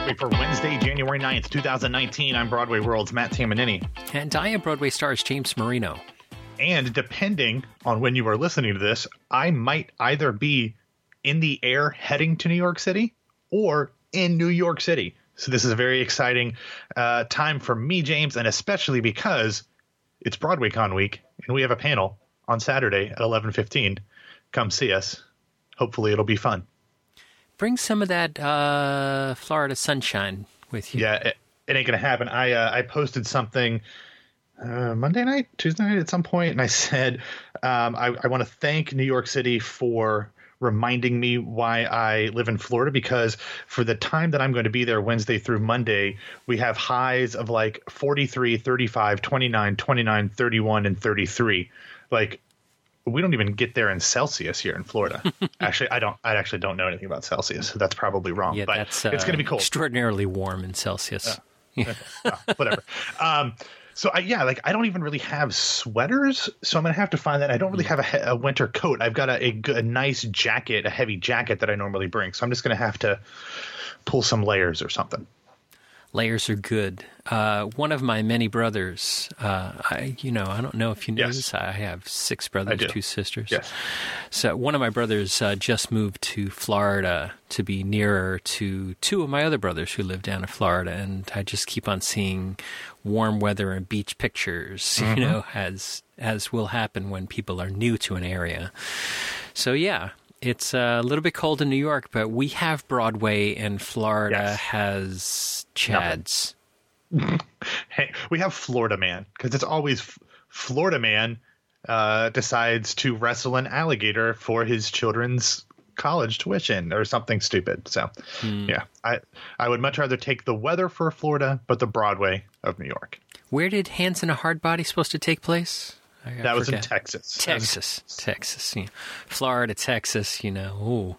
Broadway for Wednesday, January 9th, 2019. I'm Broadway World's Matt Tamanini. And I am Broadway stars James Marino. And depending on when you are listening to this, I might either be in the air heading to New York City or in New York City. So this is a very exciting uh, time for me, James, and especially because it's BroadwayCon week and we have a panel on Saturday at 11:15. Come see us. Hopefully, it'll be fun. Bring some of that uh, Florida sunshine with you. Yeah, it, it ain't gonna happen. I uh, I posted something uh, Monday night, Tuesday night at some point, and I said um, I, I want to thank New York City for reminding me why I live in Florida because for the time that I'm going to be there Wednesday through Monday, we have highs of like 43, 35, 29, 29, 31, and 33. Like we don't even get there in Celsius here in Florida. actually, I don't. I actually don't know anything about Celsius. So that's probably wrong. Yeah, but that's, uh, it's going to be cold. Extraordinarily warm in Celsius. Uh, whatever. Um, so I, yeah, like I don't even really have sweaters, so I'm gonna have to find that. I don't really have a, a winter coat. I've got a, a, a nice jacket, a heavy jacket that I normally bring. So I'm just gonna have to pull some layers or something. Layers are good. Uh, one of my many brothers, uh, I, you know, I don't know if you know Yes. this. I have six brothers, two sisters. Yes. So one of my brothers uh, just moved to Florida to be nearer to two of my other brothers who live down in Florida, and I just keep on seeing warm weather and beach pictures. You know, as as will happen when people are new to an area. So yeah. It's a little bit cold in New York, but we have Broadway, and Florida Yes. has Chads. Hey, we have Florida Man because it's always F- Florida Man uh, decides to wrestle an alligator for his children's college tuition or something stupid. So yeah, I I would much rather take the weather for Florida, but the Broadway of New York. Where did Hands on a Hardbody supposed to take place? That was in forget. Texas. Was- Texas, Texas, yeah. Florida, Texas. You know. Ooh.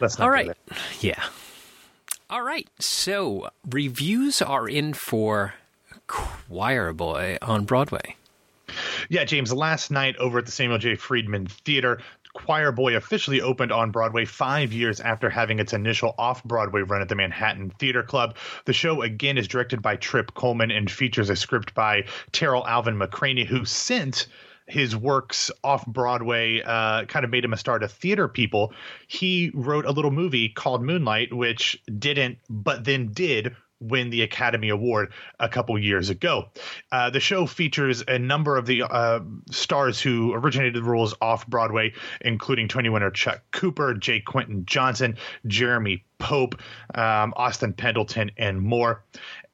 Let's not All right. Yeah. All right. So reviews are in for Choir Boy on Broadway. Yeah, James, last night over at the Samuel J. Friedman Theater, Choir Boy officially opened on Broadway five years after having its initial off Broadway run at the Manhattan Theater Club. The show, again, is directed by Trip Cullman and features a script by Tarell Alvin McCraney, who since his works off Broadway uh, kind of made him a star to theater people. He wrote a little movie called Moonlight, which didn't, but then did win the Academy Award a couple years ago. Uh, the show features a number of the uh, stars who originated the roles off Broadway, including Tony winner Chuck Cooper, J. Quinton Johnson, Jeremy Pope, um, Austin Pendleton, and more.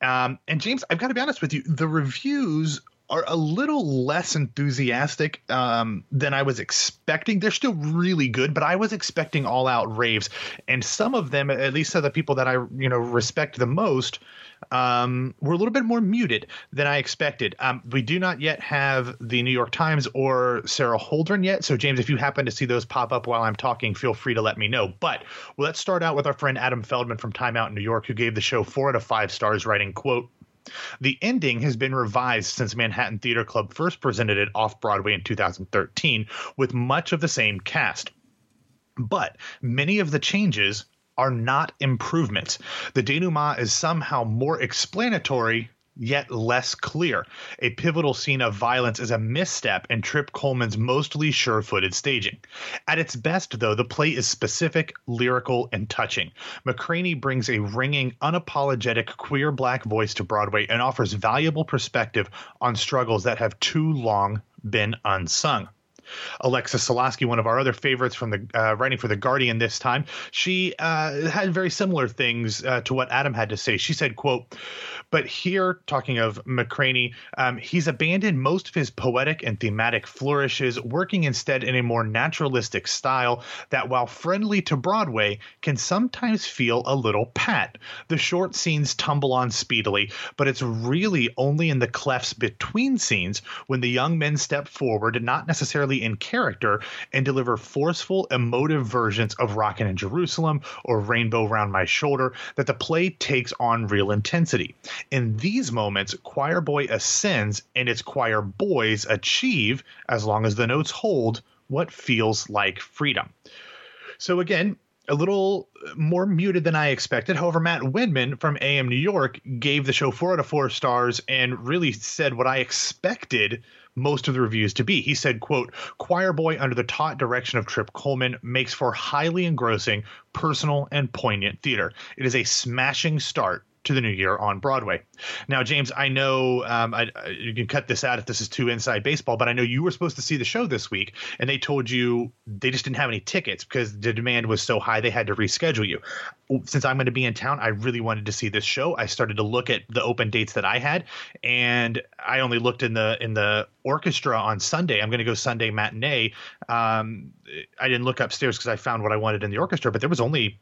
Um, and James, I've got to be honest with you, the reviews are a little less enthusiastic um, than I was expecting. They're still really good, but I was expecting all out raves, and some of them, at least of the people that I you know respect the most, um, were a little bit more muted than I expected. Um, we do not yet have the New York Times or Sara Holdren yet, so James, if you happen to see those pop up while I'm talking, feel free to let me know. But let's start out with our friend Adam Feldman from Time Out in New York, who gave the show four out of five stars, writing quote. The ending has been revised since Manhattan Theater Club first presented it off Broadway in 2013 with much of the same cast. But many of the changes are not improvements. The denouement is somehow more explanatory yet less clear. A pivotal scene of violence is a misstep in Trip Cullman's mostly sure footed staging. At its best, though, the play is specific, lyrical, and touching. McCraney brings a ringing, unapologetic queer black voice to Broadway and offers valuable perspective on struggles that have too long been unsung. Alexis Soloski, one of our other favorites from the uh, writing for the Guardian this time, she uh, had very similar things uh, to what Adam had to say. She said, "quote." But here, talking of McCraney, um, he's abandoned most of his poetic and thematic flourishes, working instead in a more naturalistic style that, while friendly to Broadway, can sometimes feel a little pat. The short scenes tumble on speedily, but it's really only in the clefts between scenes when the young men step forward, not necessarily in character, and deliver forceful, emotive versions of Rockin' in Jerusalem or Rainbow Round My Shoulder, that the play takes on real intensity. In these moments, Choir Boy ascends and its choir boys achieve, as long as the notes hold, what feels like freedom. So again, a little more muted than I expected. However, Matt Windman from AM New York gave the show four out of four stars and really said what I expected most of the reviews to be. He said, quote, Choir Boy under the taut direction of Trip Cullman makes for highly engrossing, personal, and poignant theater. It is a smashing start to the new year on Broadway. Now, James, I know um, I, you can cut this out if this is too inside baseball, but I know you were supposed to see the show this week, and they told you they just didn't have any tickets because the demand was so high they had to reschedule you. Since I'm going to be in town, I really wanted to see this show. I started to look at the open dates that I had, and I only looked in the in the orchestra on Sunday. I'm going to go Sunday matinee. Um, I didn't look upstairs because I found what I wanted in the orchestra, but there was only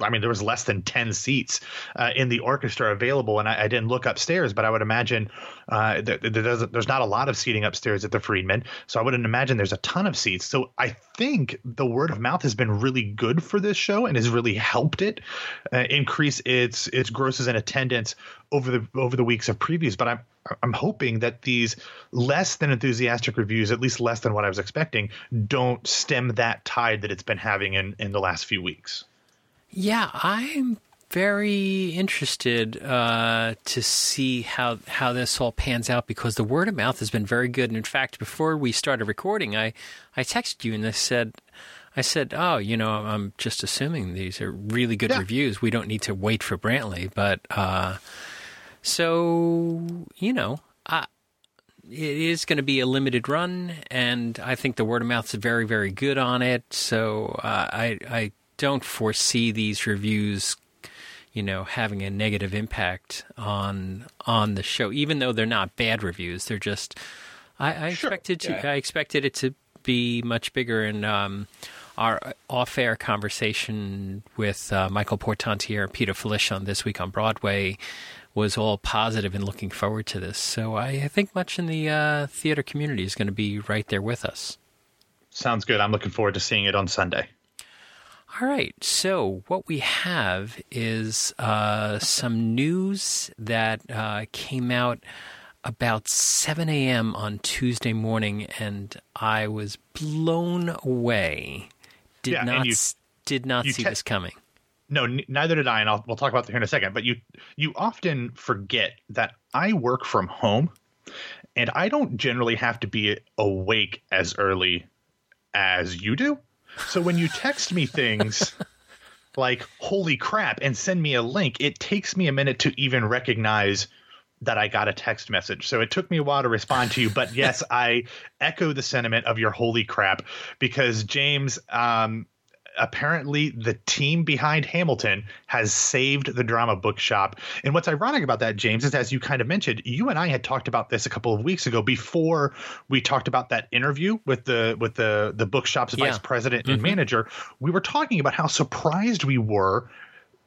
I mean, there was less than 10 seats uh, in the orchestra available, and I, I, didn't look upstairs, but I would imagine uh, there's, there's not a lot of seating upstairs at the Friedman, so I wouldn't imagine there's a ton of seats. So I think the word of mouth has been really good for this show and has really helped it uh, increase its its grosses and attendance over the over the weeks of previews. But I'm I'm hoping that these less than enthusiastic reviews, at least less than what I was expecting, don't stem that tide that it's been having in in the last few weeks. Yeah, I'm very interested uh, to see how how this all pans out because the word of mouth has been very good. And in fact, before we started recording, I I texted you and I said. I said, "Oh, you know, I'm just assuming these are really good yeah. reviews. We don't need to wait for Brantley." But uh, so, you know, I, it is going to be a limited run, and I think the word of mouth is very, very good on it. So uh, I, I don't foresee these reviews you know having a negative impact on on the show even though they're not bad reviews. They're just i, I sure. expected to yeah. i expected it to be much bigger. And um, our off-air conversation with uh, michael portantiere and peter filichia on this week on broadway was all positive and looking forward to this. So i, I think much in the uh, theater community is going to be right there with us. Sounds good. I'm looking forward to seeing it on sunday all right. So, what we have is uh, some news that uh, came out about 7 a.m. on Tuesday morning, and I was blown away. Did yeah, not you, did not see te- this coming. No, n- neither did I, and I'll, we'll talk about that here in a second. But you you often forget that I work from home, and I don't generally have to be awake as early as you do. So when you text me things like "holy crap" and send me a link, it takes me a minute to even recognize that I got a text message. So it took me a while to respond to you, but yes, I echo the sentiment of your holy crap because James, um, apparently the team behind Hamilton has saved the drama bookshop. And what's ironic about that, James, is as you kind of mentioned, you and I had talked about this a couple of weeks ago before we talked about that interview with the with the the bookshop's yeah. vice president and mm-hmm. manager. We were talking about how surprised we were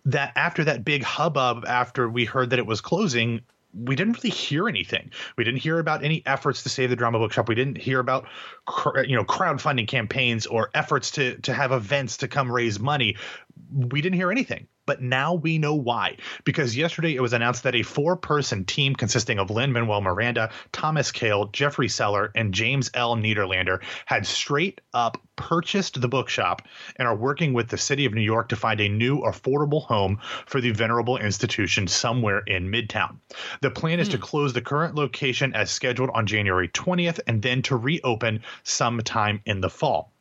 that after that big hubbub after we heard that it was closing we didn't really hear anything. We didn't hear about any efforts to save the drama bookshop. We didn't hear about you know crowdfunding campaigns or efforts to to have events to come raise money. We didn't hear anything. But now we know why. Because yesterday it was announced that a four person team consisting of Lin Manuel Miranda, Thomas Kail, Jeffrey Seller, and James L. Nederlander had straight up purchased the bookshop and are working with the city of New York to find a new affordable home for the venerable institution somewhere in Midtown. The plan is to hmm. close the current location as scheduled on January 20th and then to reopen sometime in the fall.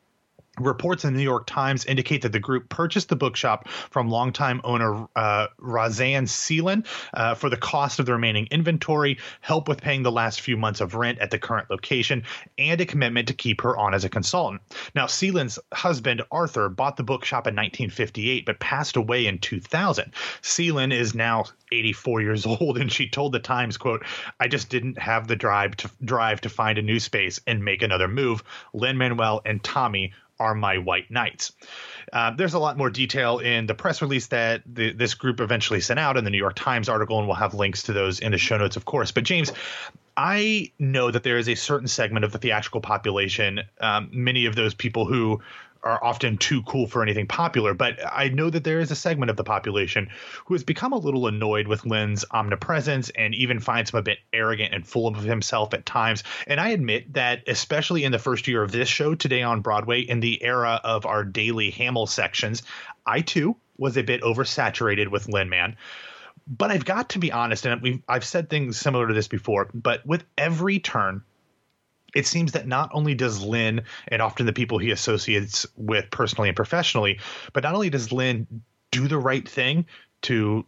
Reports in the New York Times indicate that the group purchased the bookshop from longtime owner uh, Rozanne Seelen uh, for the cost of the remaining inventory, help with paying the last few months of rent at the current location, and a commitment to keep her on as a consultant. Now, Seelen's husband, Arthur, bought the bookshop in 1958 but passed away in 2000. Seelan is now 84 years old and she told the times quote i just didn't have the drive to drive to find a new space and make another move lin manuel and tommy are my white knights. Uh, there's a lot more detail in the press release that the, this group eventually sent out in the New York Times article, and we'll have links to those in the show notes, of course. But James, I know that there is a certain segment of the theatrical population, um, many of those people who are often too cool for anything popular, but I know that there is a segment of the population who has become a little annoyed with Lin's omnipresence and even finds him a bit arrogant and full of himself at times. And I admit that, especially in the first year of this show, Today on Broadway, in the era of our daily Hamill sections, I too was a bit oversaturated with Lin Man. But I've got to be honest, and I've said things similar to this before, but with every turn, it seems that not only does Lin and often the people he associates with personally and professionally, but not only does Lin do the right thing to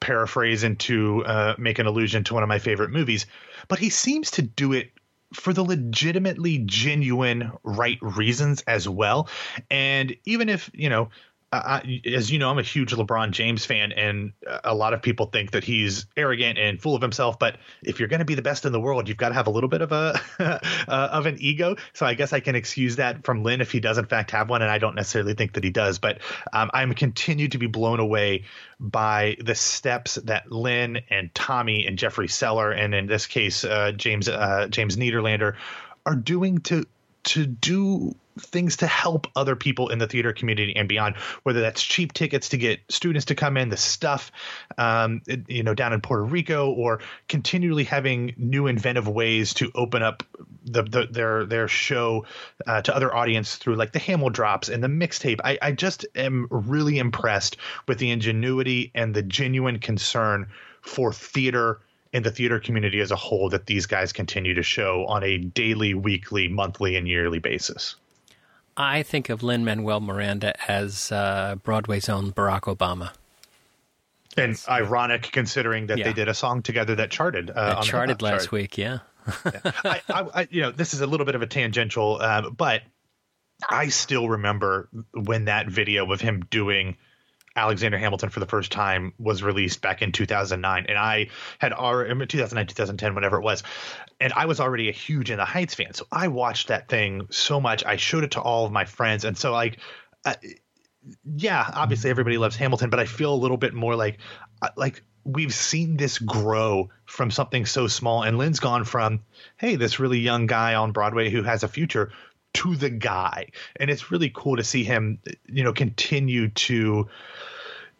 paraphrase and to uh, make an allusion to one of my favorite movies, but he seems to do it for the legitimately genuine right reasons as well. And even if, you know, I, as you know, I'm a huge LeBron James fan, and a lot of people think that he's arrogant and full of himself. But if you're going to be the best in the world, you've got to have a little bit of a uh, of an ego. So I guess I can excuse that from Lin if he does in fact have one, and I don't necessarily think that he does. But um, I'm continued to be blown away by the steps that Lin and Tommy and Jeffrey Seller, and in this case uh, James uh, James Nederlander, are doing to to do things to help other people in the theater community and beyond, whether that's cheap tickets to get students to come in, the stuff, um, you know, down in Puerto Rico, or continually having new inventive ways to open up the, the their their show uh, to other audience through like the Hamildrops and the mixtape. I, I just am really impressed with the ingenuity and the genuine concern for theater in the theater community as a whole that these guys continue to show on a daily, weekly, monthly, and yearly basis. I think of Lin Manuel Miranda as uh, Broadway's own Barack Obama. And ironic considering that yeah. they did a song together that charted. Uh, that charted last chart. week, yeah. yeah. I, I, I, you know, this is a little bit of a tangential, uh, but I still remember when that video of him doing Alexander Hamilton for the first time was released back in 2009, and I had already 2009, 2010, whatever it was, and I was already a huge In the Heights fan, so I watched that thing so much. I showed it to all of my friends, and so like. Uh, yeah, obviously everybody loves Hamilton, but I feel a little bit more like uh, like we've seen this grow from something so small and Lin's gone from hey, this really young guy on Broadway who has a future to the guy. And it's really cool to see him, you know, continue to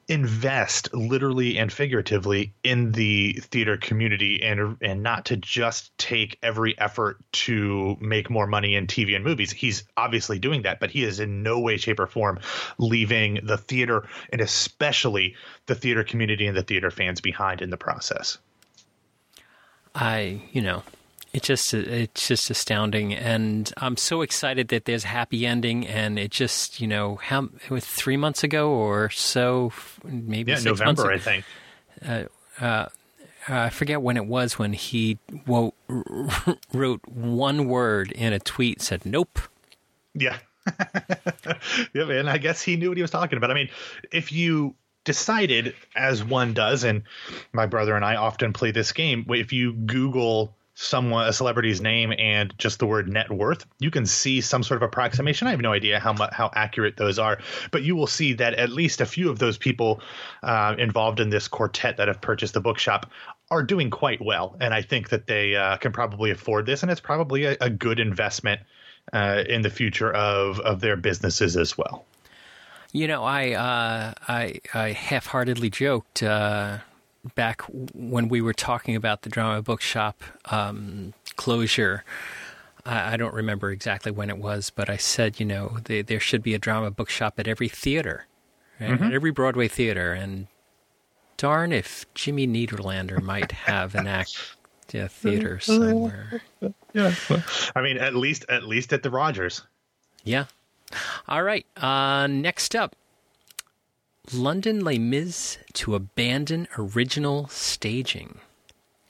invest literally and figuratively in the theater community and and not to just take every effort to make more money in TV and movies. He's obviously doing that, but he is in no way shape or form leaving the theater and especially the theater community and the theater fans behind in the process. I, you know, it's just it's just astounding, and I'm so excited that there's a happy ending. And it just you know how it was three months ago or so, maybe yeah, November I think. Uh, uh, I forget when it was when he wrote, wrote one word in a tweet said nope. Yeah. yeah, man. I guess he knew what he was talking about. I mean, if you decided, as one does, and my brother and I often play this game, if you Google someone a celebrity's name and just the word net worth you can see some sort of approximation. I have no idea how much how accurate those are but you will see that at least a few of those people uh, involved in this quartet that have purchased the bookshop are doing quite well. And i think that they uh, can probably afford this and it's probably a, a good investment uh, in the future of of their businesses as well. You know i uh, i i half-heartedly joked uh, back when we were talking about the drama bookshop um, closure. I, I, don't remember exactly when it was, but I said, you know, they, there should be a drama bookshop at every theater, mm-hmm. at every Broadway theater. And darn if Jimmy Nederlander might have an act yeah, theater somewhere. Yeah, I mean, at least at least at the Rodgers. Yeah. All right. Uh, next up, London Les Mis to abandon original staging.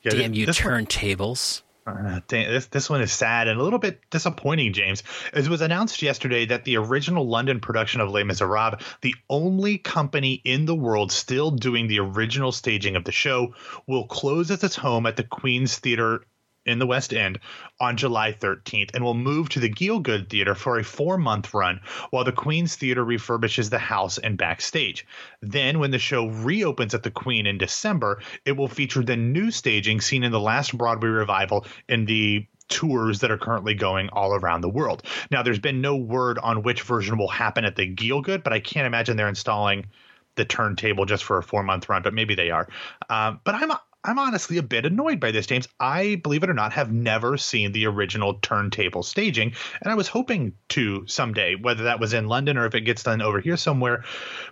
Yeah, Damn you turntables. Uh, this this one is sad and a little bit disappointing, James. It was announced yesterday that the original London production of Les Miserables, the only company in the world still doing the original staging of the show, will close at its home at the Queen's Theatre in the West End on July 13th and will move to the Gielgud Theater for a four month run while the Queen's Theater refurbishes the house and backstage. Then, when the show reopens at the Queen in December, it will feature the new staging seen in the last Broadway revival in the tours that are currently going all around the world. Now, there's been no word on which version will happen at the Gielgud, but I can't imagine they're installing the turntable just for a four month run, but maybe they are. Um, but I'm I'm honestly a bit annoyed by this, James. I, believe it or not, have never seen the original turntable staging, and I was hoping to someday, whether that was in London or if it gets done over here somewhere.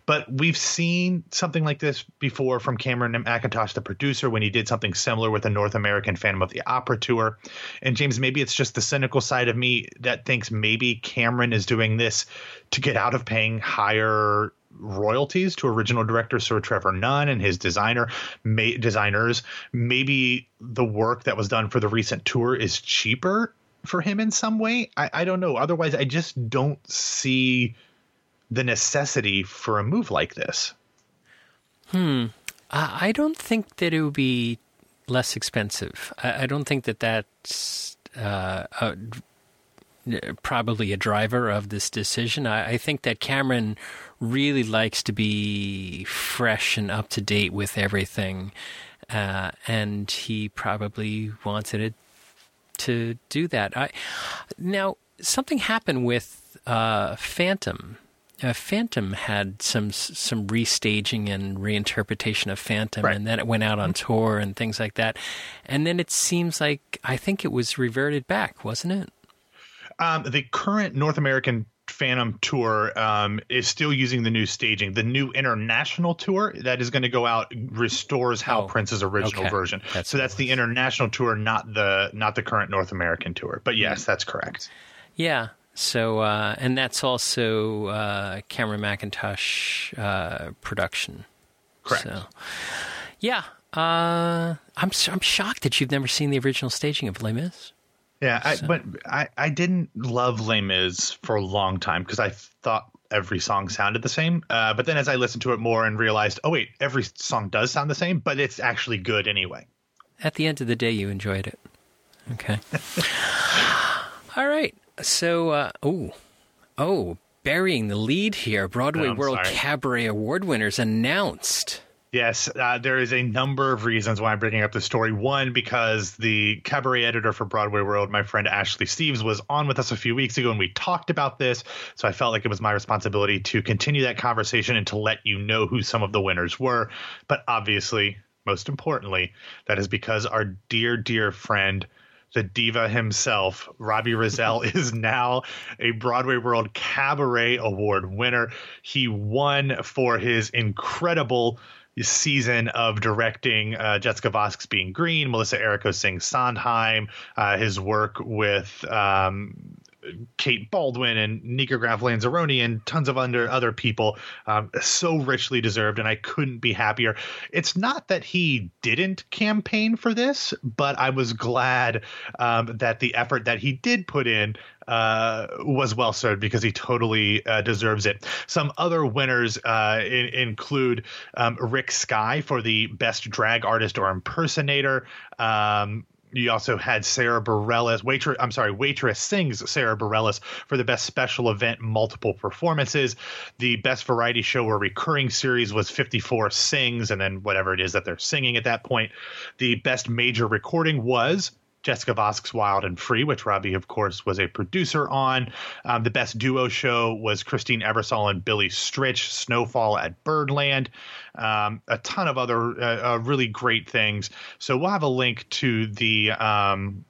But we've seen something like this before from Cameron Mackintosh, the producer, when he did something similar with the North American Phantom of the Opera tour. And James, maybe it's just the cynical side of me that thinks maybe Cameron is doing this to get out of paying higher royalties to original director Sir Trevor Nunn and his designer designers. Maybe the work that was done for the recent tour is cheaper for him in some way. I, I don't know. Otherwise, I just don't see the necessity for a move like this. Hmm. I don't think that it would be less expensive. I, I don't think that that's uh, a, probably a driver of this decision. I, I think that Cameron really likes to be fresh and up to date with everything. Uh, and he probably wanted it to do that. I, now, something happened with uh, Phantom. Uh, Phantom had some some restaging and reinterpretation of Phantom, right. and then it went out on tour and things like that. And then it seems like I think it was reverted back, wasn't it? Um, the current North American Phantom tour um, is still using the new staging. The new international tour that is going to go out restores Hal oh, Prince's original okay. version. That's so that's the international tour, not the not the current North American tour. But yes, that's correct. Yeah. So uh, and that's also uh, Cameron Mackintosh uh, production. Correct. So, yeah. Uh, I'm I'm shocked that you've never seen the original staging of Les Mis. Yeah, I, but I, I didn't love Les Mis for a long time because I thought every song sounded the same. Uh, but then as I listened to it more and realized, oh wait, every song does sound the same, but it's actually good anyway. At the end of the day, you enjoyed it. Okay. All right. So, uh, oh, oh, burying the lead here. Broadway World sorry. Cabaret Award winners announced. Yes, uh, there is a number of reasons why I'm bringing up the story. One, because the cabaret editor for Broadway World, my friend Ashley Steves, was on with us a few weeks ago and we talked about this. So I felt like it was my responsibility to continue that conversation and to let you know who some of the winners were. But obviously, most importantly, that is because our dear, dear friend, the diva himself, Robbie Rozelle, is now a Broadway World Cabaret Award winner. He won for his incredible season of directing uh, Jessica Vosk's Being Green, Melissa Errico sings Sondheim, uh, his work with um, Kate Baldwin and Nikka Graff Lanzarone and tons of under other people, um, so richly deserved, and I couldn't be happier. It's not that he didn't campaign for this, but I was glad um, that the effort that he did put in uh, was well served because he totally uh, deserves it. Some other winners uh, in, include um, Rick Skye for the best drag artist or impersonator. Um, you also had Sarah Bareilles, waitress. I'm sorry, waitress sings Sarah Bareilles for the best special event, multiple performances. The best variety show or recurring series was 54 sings, and then whatever it is that they're singing at that point. The best major recording was Jessica Vosk's Wild and Free, which Robbie, of course, was a producer on. Um, the best duo show was Christine Ebersole and Billy Stritch, Snowfall at Birdland. Um, a ton of other uh, uh, really great things. So we'll have a link to the. Um,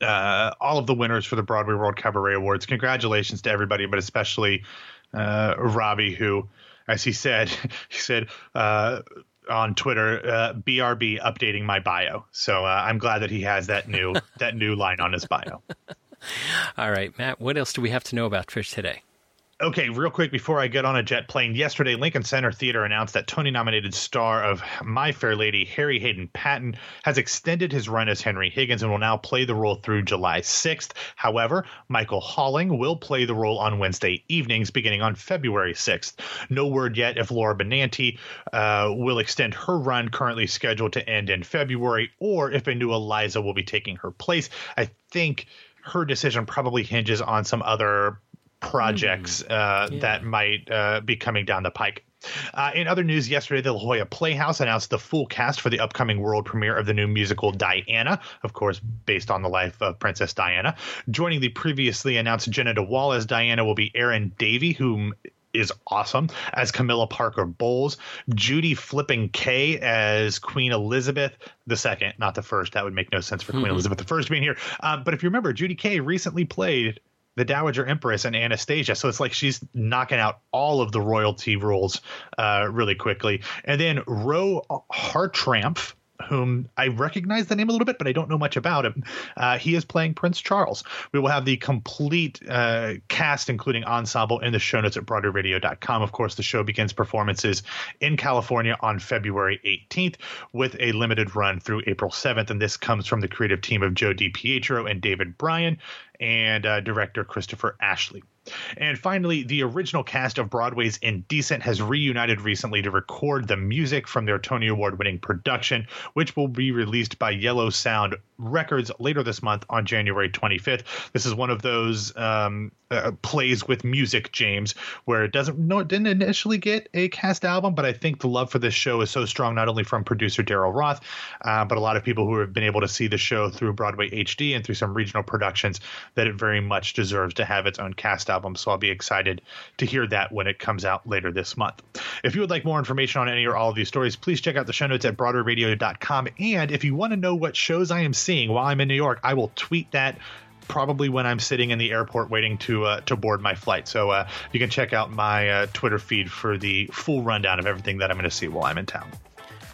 uh, all of the winners for the Broadway World Cabaret Awards. Congratulations to everybody, but especially uh, Robbie, who, as he said, he said, uh, on Twitter, uh, BRB updating my bio. So uh, I'm glad that he has that new that new line on his bio. All right, Matt. What else do we have to know about Trish today? Okay, real quick before I get on a jet plane, yesterday Lincoln Center Theater announced that Tony nominated star of My Fair Lady, Harry Hadden-Paton, has extended his run as Henry Higgins and will now play the role through July 6th. However, Michael Holling will play the role on Wednesday evenings beginning on February 6th. No word yet if Laura Benanti uh, will extend her run, currently scheduled to end in February, or if a new Eliza will be taking her place. I think her decision probably hinges on some other projects mm, uh, yeah. that might uh, be coming down the pike. Uh, in other news, yesterday, the La Jolla Playhouse announced the full cast for the upcoming world premiere of the new musical Diana, of course, based on the life of Princess Diana. Joining the previously announced Jeanna de Waal as Diana will be Erin Davie, whom is awesome as Camilla Parker Bowles, Judy Flipping Kaye as Queen Elizabeth the second, not the first. That would make no sense for Queen mm-hmm. Elizabeth the first being here. Uh, but if you remember, Judy Kaye recently played the Dowager Empress and Anastasia. So it's like she's knocking out all of the royalty rules uh, really quickly. And then Roe Hartrampf whom I recognize the name a little bit, but I don't know much about him. Uh, he is playing Prince Charles. We will have the complete uh, cast, including ensemble, in the show notes at BroadwayRadio.com. Of course, the show begins performances in California on February 18th with a limited run through April 7th. And this comes from the creative team of Joe DiPietro and David Bryan and uh, director Christopher Ashley. And finally, the original cast of Broadway's Indecent has reunited recently to record the music from their Tony Award winning production, which will be released by Yellow Sound Records later this month on January 25th. This is one of those um, uh, plays with music, James, where it doesn't no, it didn't initially get a cast album, but I think the love for this show is so strong, not only from producer Daryl Roth, uh, but a lot of people who have been able to see the show through Broadway HD and through some regional productions that it very much deserves to have its own cast album. So I'll be excited to hear that when it comes out later this month. If you would like more information on any or all of these stories, please check out the show notes at broadwayradio.com. And if you want to know what shows I am seeing while I'm in New York, I will tweet that probably when I'm sitting in the airport waiting to uh, to board my flight. So uh, you can check out my uh, Twitter feed for the full rundown of everything that I'm going to see while I'm in town.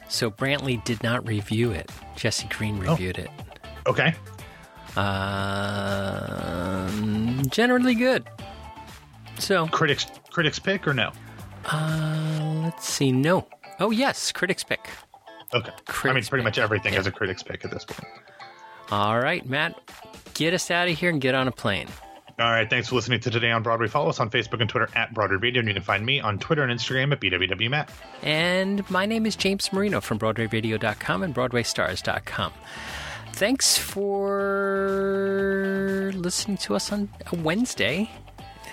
So Brantley did not review it. Jesse Green oh. reviewed oh. it. Okay. Um, generally good. So critics critics pick or no? Uh, let's see. No. Oh yes, critics pick. Okay. Critics I mean, pretty pick. much everything yeah. is a critics pick at this point. All right, Matt, get us out of here and get on a plane. All right, thanks for listening to Today on Broadway. Follow us on Facebook and Twitter at Broadway Radio, and you can find me on Twitter and Instagram at BWWMatt. And my name is James Marino from BroadwayRadio.com and BroadwayStars.com. Thanks for listening to us on a Wednesday.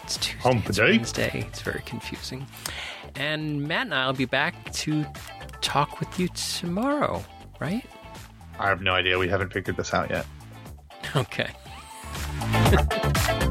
It's Tuesday. Hump it's Wednesday. It's very confusing. And Matt and I will be back to talk with you tomorrow, right? I have no idea. We haven't figured this out yet. Okay.